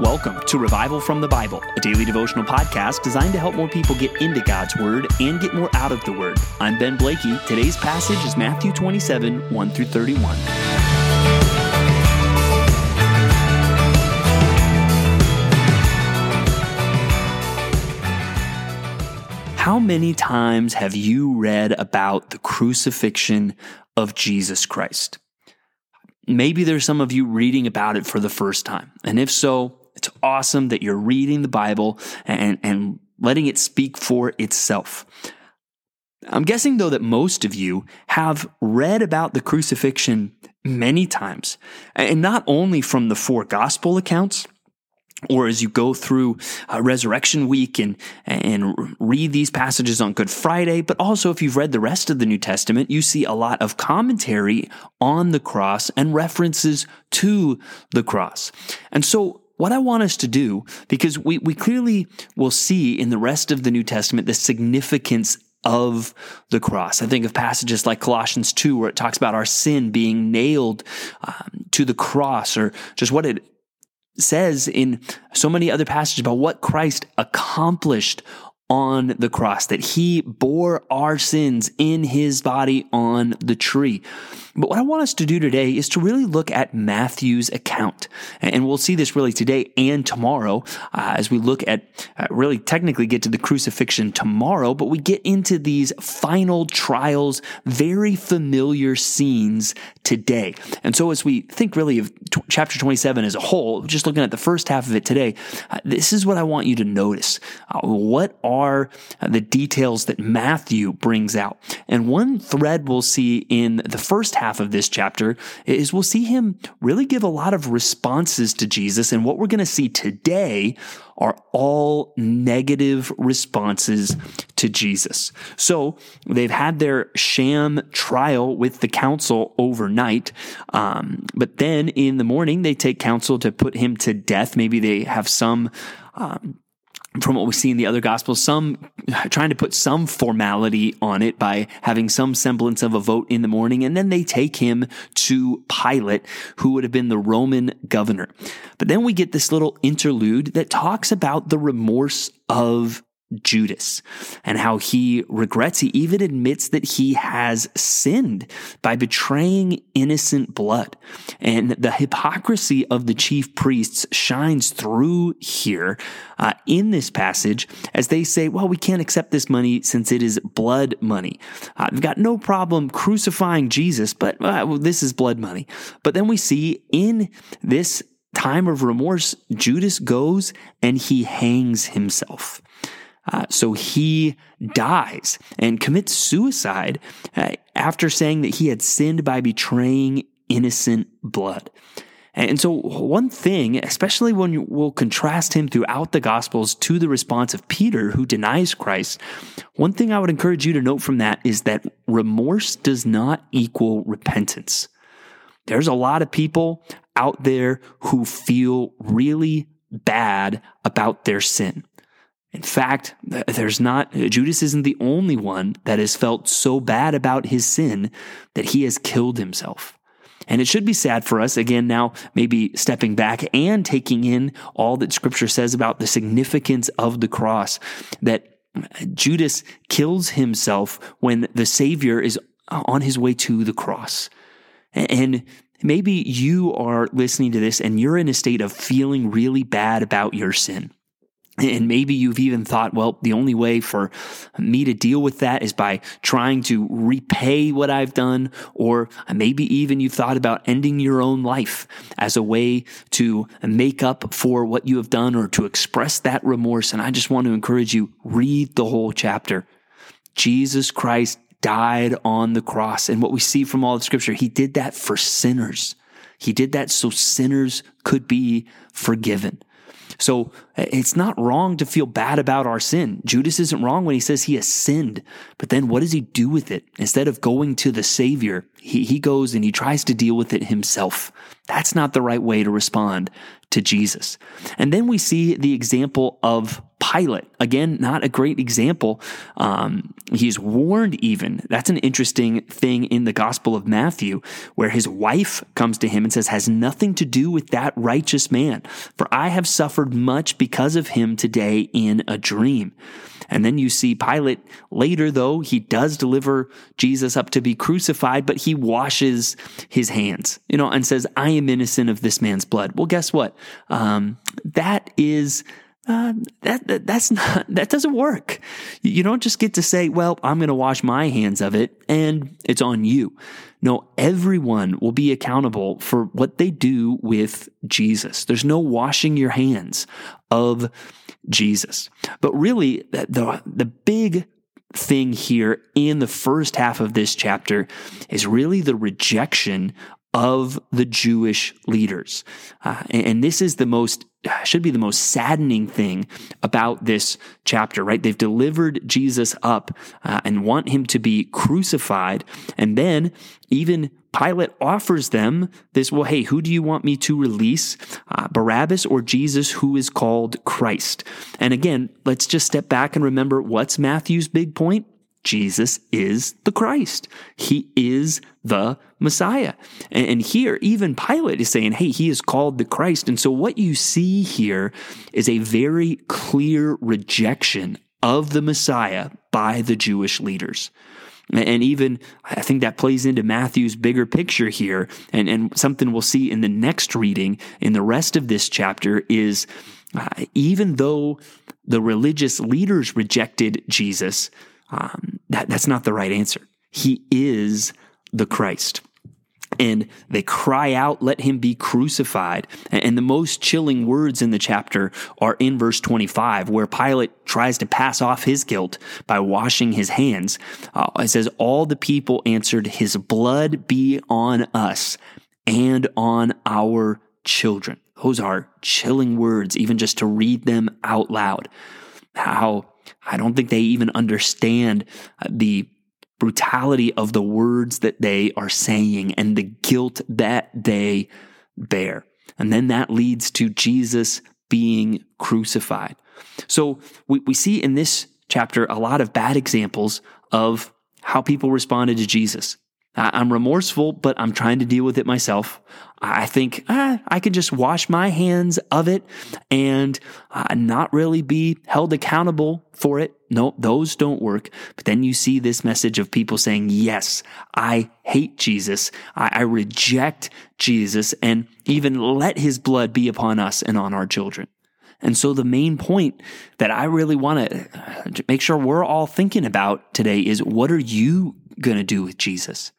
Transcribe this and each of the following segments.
Welcome to Revival from the Bible, a daily devotional podcast designed to help more people get into God's Word and get more out of the Word. I'm Ben Blakey. Today's passage is Matthew 27 1 through 31. How many times have you read about the crucifixion of Jesus Christ? Maybe there's some of you reading about it for the first time. And if so, it's awesome that you're reading the Bible and, and letting it speak for itself. I'm guessing, though, that most of you have read about the crucifixion many times, and not only from the four gospel accounts, or as you go through uh, Resurrection Week and and read these passages on Good Friday, but also if you've read the rest of the New Testament, you see a lot of commentary on the cross and references to the cross. And so what I want us to do, because we, we clearly will see in the rest of the New Testament the significance of the cross. I think of passages like Colossians 2, where it talks about our sin being nailed um, to the cross, or just what it says in so many other passages about what Christ accomplished on the cross, that he bore our sins in his body on the tree. But what I want us to do today is to really look at Matthew's account. And we'll see this really today and tomorrow uh, as we look at uh, really technically get to the crucifixion tomorrow, but we get into these final trials, very familiar scenes today. And so as we think really of t- chapter 27 as a whole, just looking at the first half of it today, uh, this is what I want you to notice. Uh, what are the details that Matthew brings out? And one thread we'll see in the first half half of this chapter is we'll see him really give a lot of responses to Jesus. And what we're going to see today are all negative responses to Jesus. So they've had their sham trial with the council overnight. Um, but then in the morning, they take counsel to put him to death. Maybe they have some um, from what we see in the other gospels, some trying to put some formality on it by having some semblance of a vote in the morning. And then they take him to Pilate, who would have been the Roman governor. But then we get this little interlude that talks about the remorse of Judas and how he regrets. He even admits that he has sinned by betraying innocent blood. And the hypocrisy of the chief priests shines through here uh, in this passage as they say, well, we can't accept this money since it is blood money. Uh, we've got no problem crucifying Jesus, but uh, well, this is blood money. But then we see in this time of remorse, Judas goes and he hangs himself. Uh, so he dies and commits suicide uh, after saying that he had sinned by betraying innocent blood. And so, one thing, especially when we'll contrast him throughout the Gospels to the response of Peter, who denies Christ, one thing I would encourage you to note from that is that remorse does not equal repentance. There's a lot of people out there who feel really bad about their sin. In fact, there's not, Judas isn't the only one that has felt so bad about his sin that he has killed himself. And it should be sad for us, again, now maybe stepping back and taking in all that scripture says about the significance of the cross, that Judas kills himself when the Savior is on his way to the cross. And maybe you are listening to this and you're in a state of feeling really bad about your sin. And maybe you've even thought, well, the only way for me to deal with that is by trying to repay what I've done. Or maybe even you've thought about ending your own life as a way to make up for what you have done or to express that remorse. And I just want to encourage you, read the whole chapter. Jesus Christ died on the cross. And what we see from all the scripture, he did that for sinners. He did that so sinners could be forgiven. So eh, it's not wrong to feel bad about our sin. Judas isn't wrong when he says he has sinned. But then what does he do with it? Instead of going to the Savior, he, he goes and he tries to deal with it himself. That's not the right way to respond to Jesus. And then we see the example of Pilate. Again, not a great example. Um, he's warned even. That's an interesting thing in the Gospel of Matthew, where his wife comes to him and says, Has nothing to do with that righteous man, for I have suffered much because of him today in a dream. And then you see Pilate later, though, he does deliver Jesus up to be crucified, but he washes his hands, you know, and says, I am innocent of this man's blood. Well, guess what? Um, that is. Uh, that, that that's not that doesn't work. You don't just get to say, "Well, I'm going to wash my hands of it," and it's on you. No, everyone will be accountable for what they do with Jesus. There's no washing your hands of Jesus. But really, the, the big thing here in the first half of this chapter is really the rejection of the Jewish leaders. Uh, and, and this is the most should be the most saddening thing about this chapter, right? They've delivered Jesus up uh, and want him to be crucified. And then even Pilate offers them this, well, hey, who do you want me to release? Uh, Barabbas or Jesus, who is called Christ? And again, let's just step back and remember what's Matthew's big point? Jesus is the Christ. He is the Messiah. And here, even Pilate is saying, hey, he is called the Christ. And so what you see here is a very clear rejection of the Messiah by the Jewish leaders. And even I think that plays into Matthew's bigger picture here. And, and something we'll see in the next reading in the rest of this chapter is uh, even though the religious leaders rejected Jesus, um, that, that's not the right answer. He is the Christ and they cry out, Let him be crucified. And the most chilling words in the chapter are in verse 25, where Pilate tries to pass off his guilt by washing his hands. Uh, it says, All the people answered, His blood be on us and on our children. Those are chilling words, even just to read them out loud. How I don't think they even understand uh, the brutality of the words that they are saying and the guilt that they bear. And then that leads to Jesus being crucified. So we, we see in this chapter a lot of bad examples of how people responded to Jesus. I'm remorseful, but I'm trying to deal with it myself. I think ah, I could just wash my hands of it and uh, not really be held accountable for it. No, those don't work. But then you see this message of people saying, Yes, I hate Jesus. I, I reject Jesus and even let his blood be upon us and on our children. And so the main point that I really want to make sure we're all thinking about today is what are you going to do with Jesus?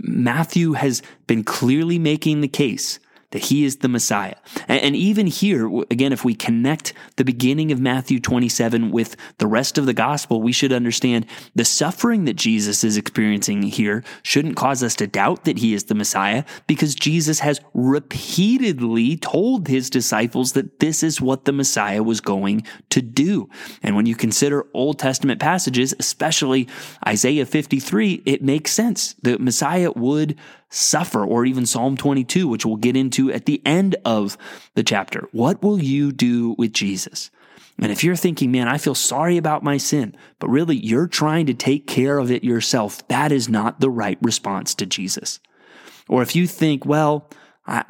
Matthew has been clearly making the case that he is the Messiah. And, even here, again, if we connect the beginning of Matthew 27 with the rest of the gospel, we should understand the suffering that Jesus is experiencing here shouldn't cause us to doubt that he is the Messiah because Jesus has repeatedly told his disciples that this is what the Messiah was going to do. And when you consider Old Testament passages, especially Isaiah 53, it makes sense. The Messiah would suffer, or even Psalm 22, which we'll get into at the end of the chapter. What will you do with Jesus? And if you're thinking, man, I feel sorry about my sin, but really you're trying to take care of it yourself, that is not the right response to Jesus. Or if you think, well, I,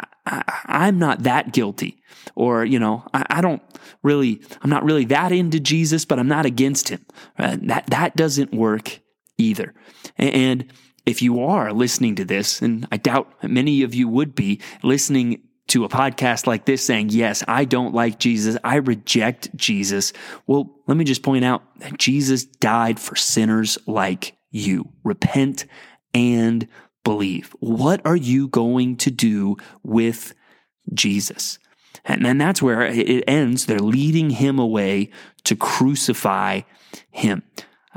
am not that guilty, or, you know, I, I, don't really, I'm not really that into Jesus, but I'm not against him. Uh, that, that doesn't work either. And if you are listening to this, and I doubt many of you would be listening to a podcast like this saying, Yes, I don't like Jesus. I reject Jesus. Well, let me just point out that Jesus died for sinners like you. Repent and believe. What are you going to do with Jesus? And then that's where it ends. They're leading him away to crucify him.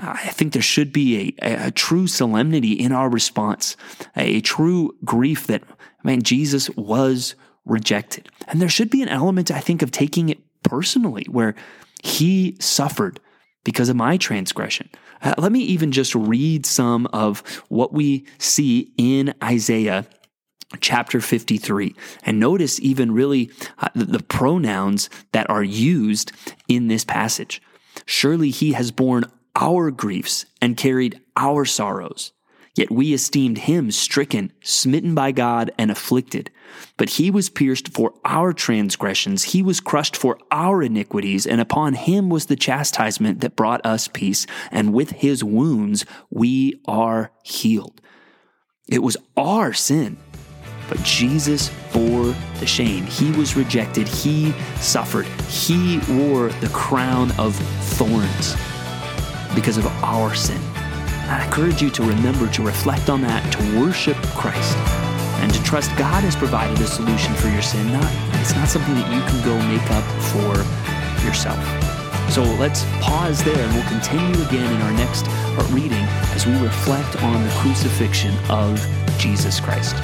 I think there should be a, a true solemnity in our response, a true grief that, man, Jesus was rejected. And there should be an element, I think, of taking it personally, where he suffered because of my transgression. Uh, let me even just read some of what we see in Isaiah chapter 53. And notice even really uh, the pronouns that are used in this passage. Surely he has borne our griefs and carried our sorrows. Yet we esteemed him stricken, smitten by God, and afflicted. But he was pierced for our transgressions, he was crushed for our iniquities, and upon him was the chastisement that brought us peace, and with his wounds we are healed. It was our sin but Jesus bore the shame. He was rejected. He suffered. He wore the crown of thorns because of our sin. I encourage you to remember to reflect on that, to worship Christ, and to trust God has provided a solution for your sin. Not, it's not something that you can go make up for yourself. So let's pause there and we'll continue again in our next reading as we reflect on the crucifixion of Jesus Christ.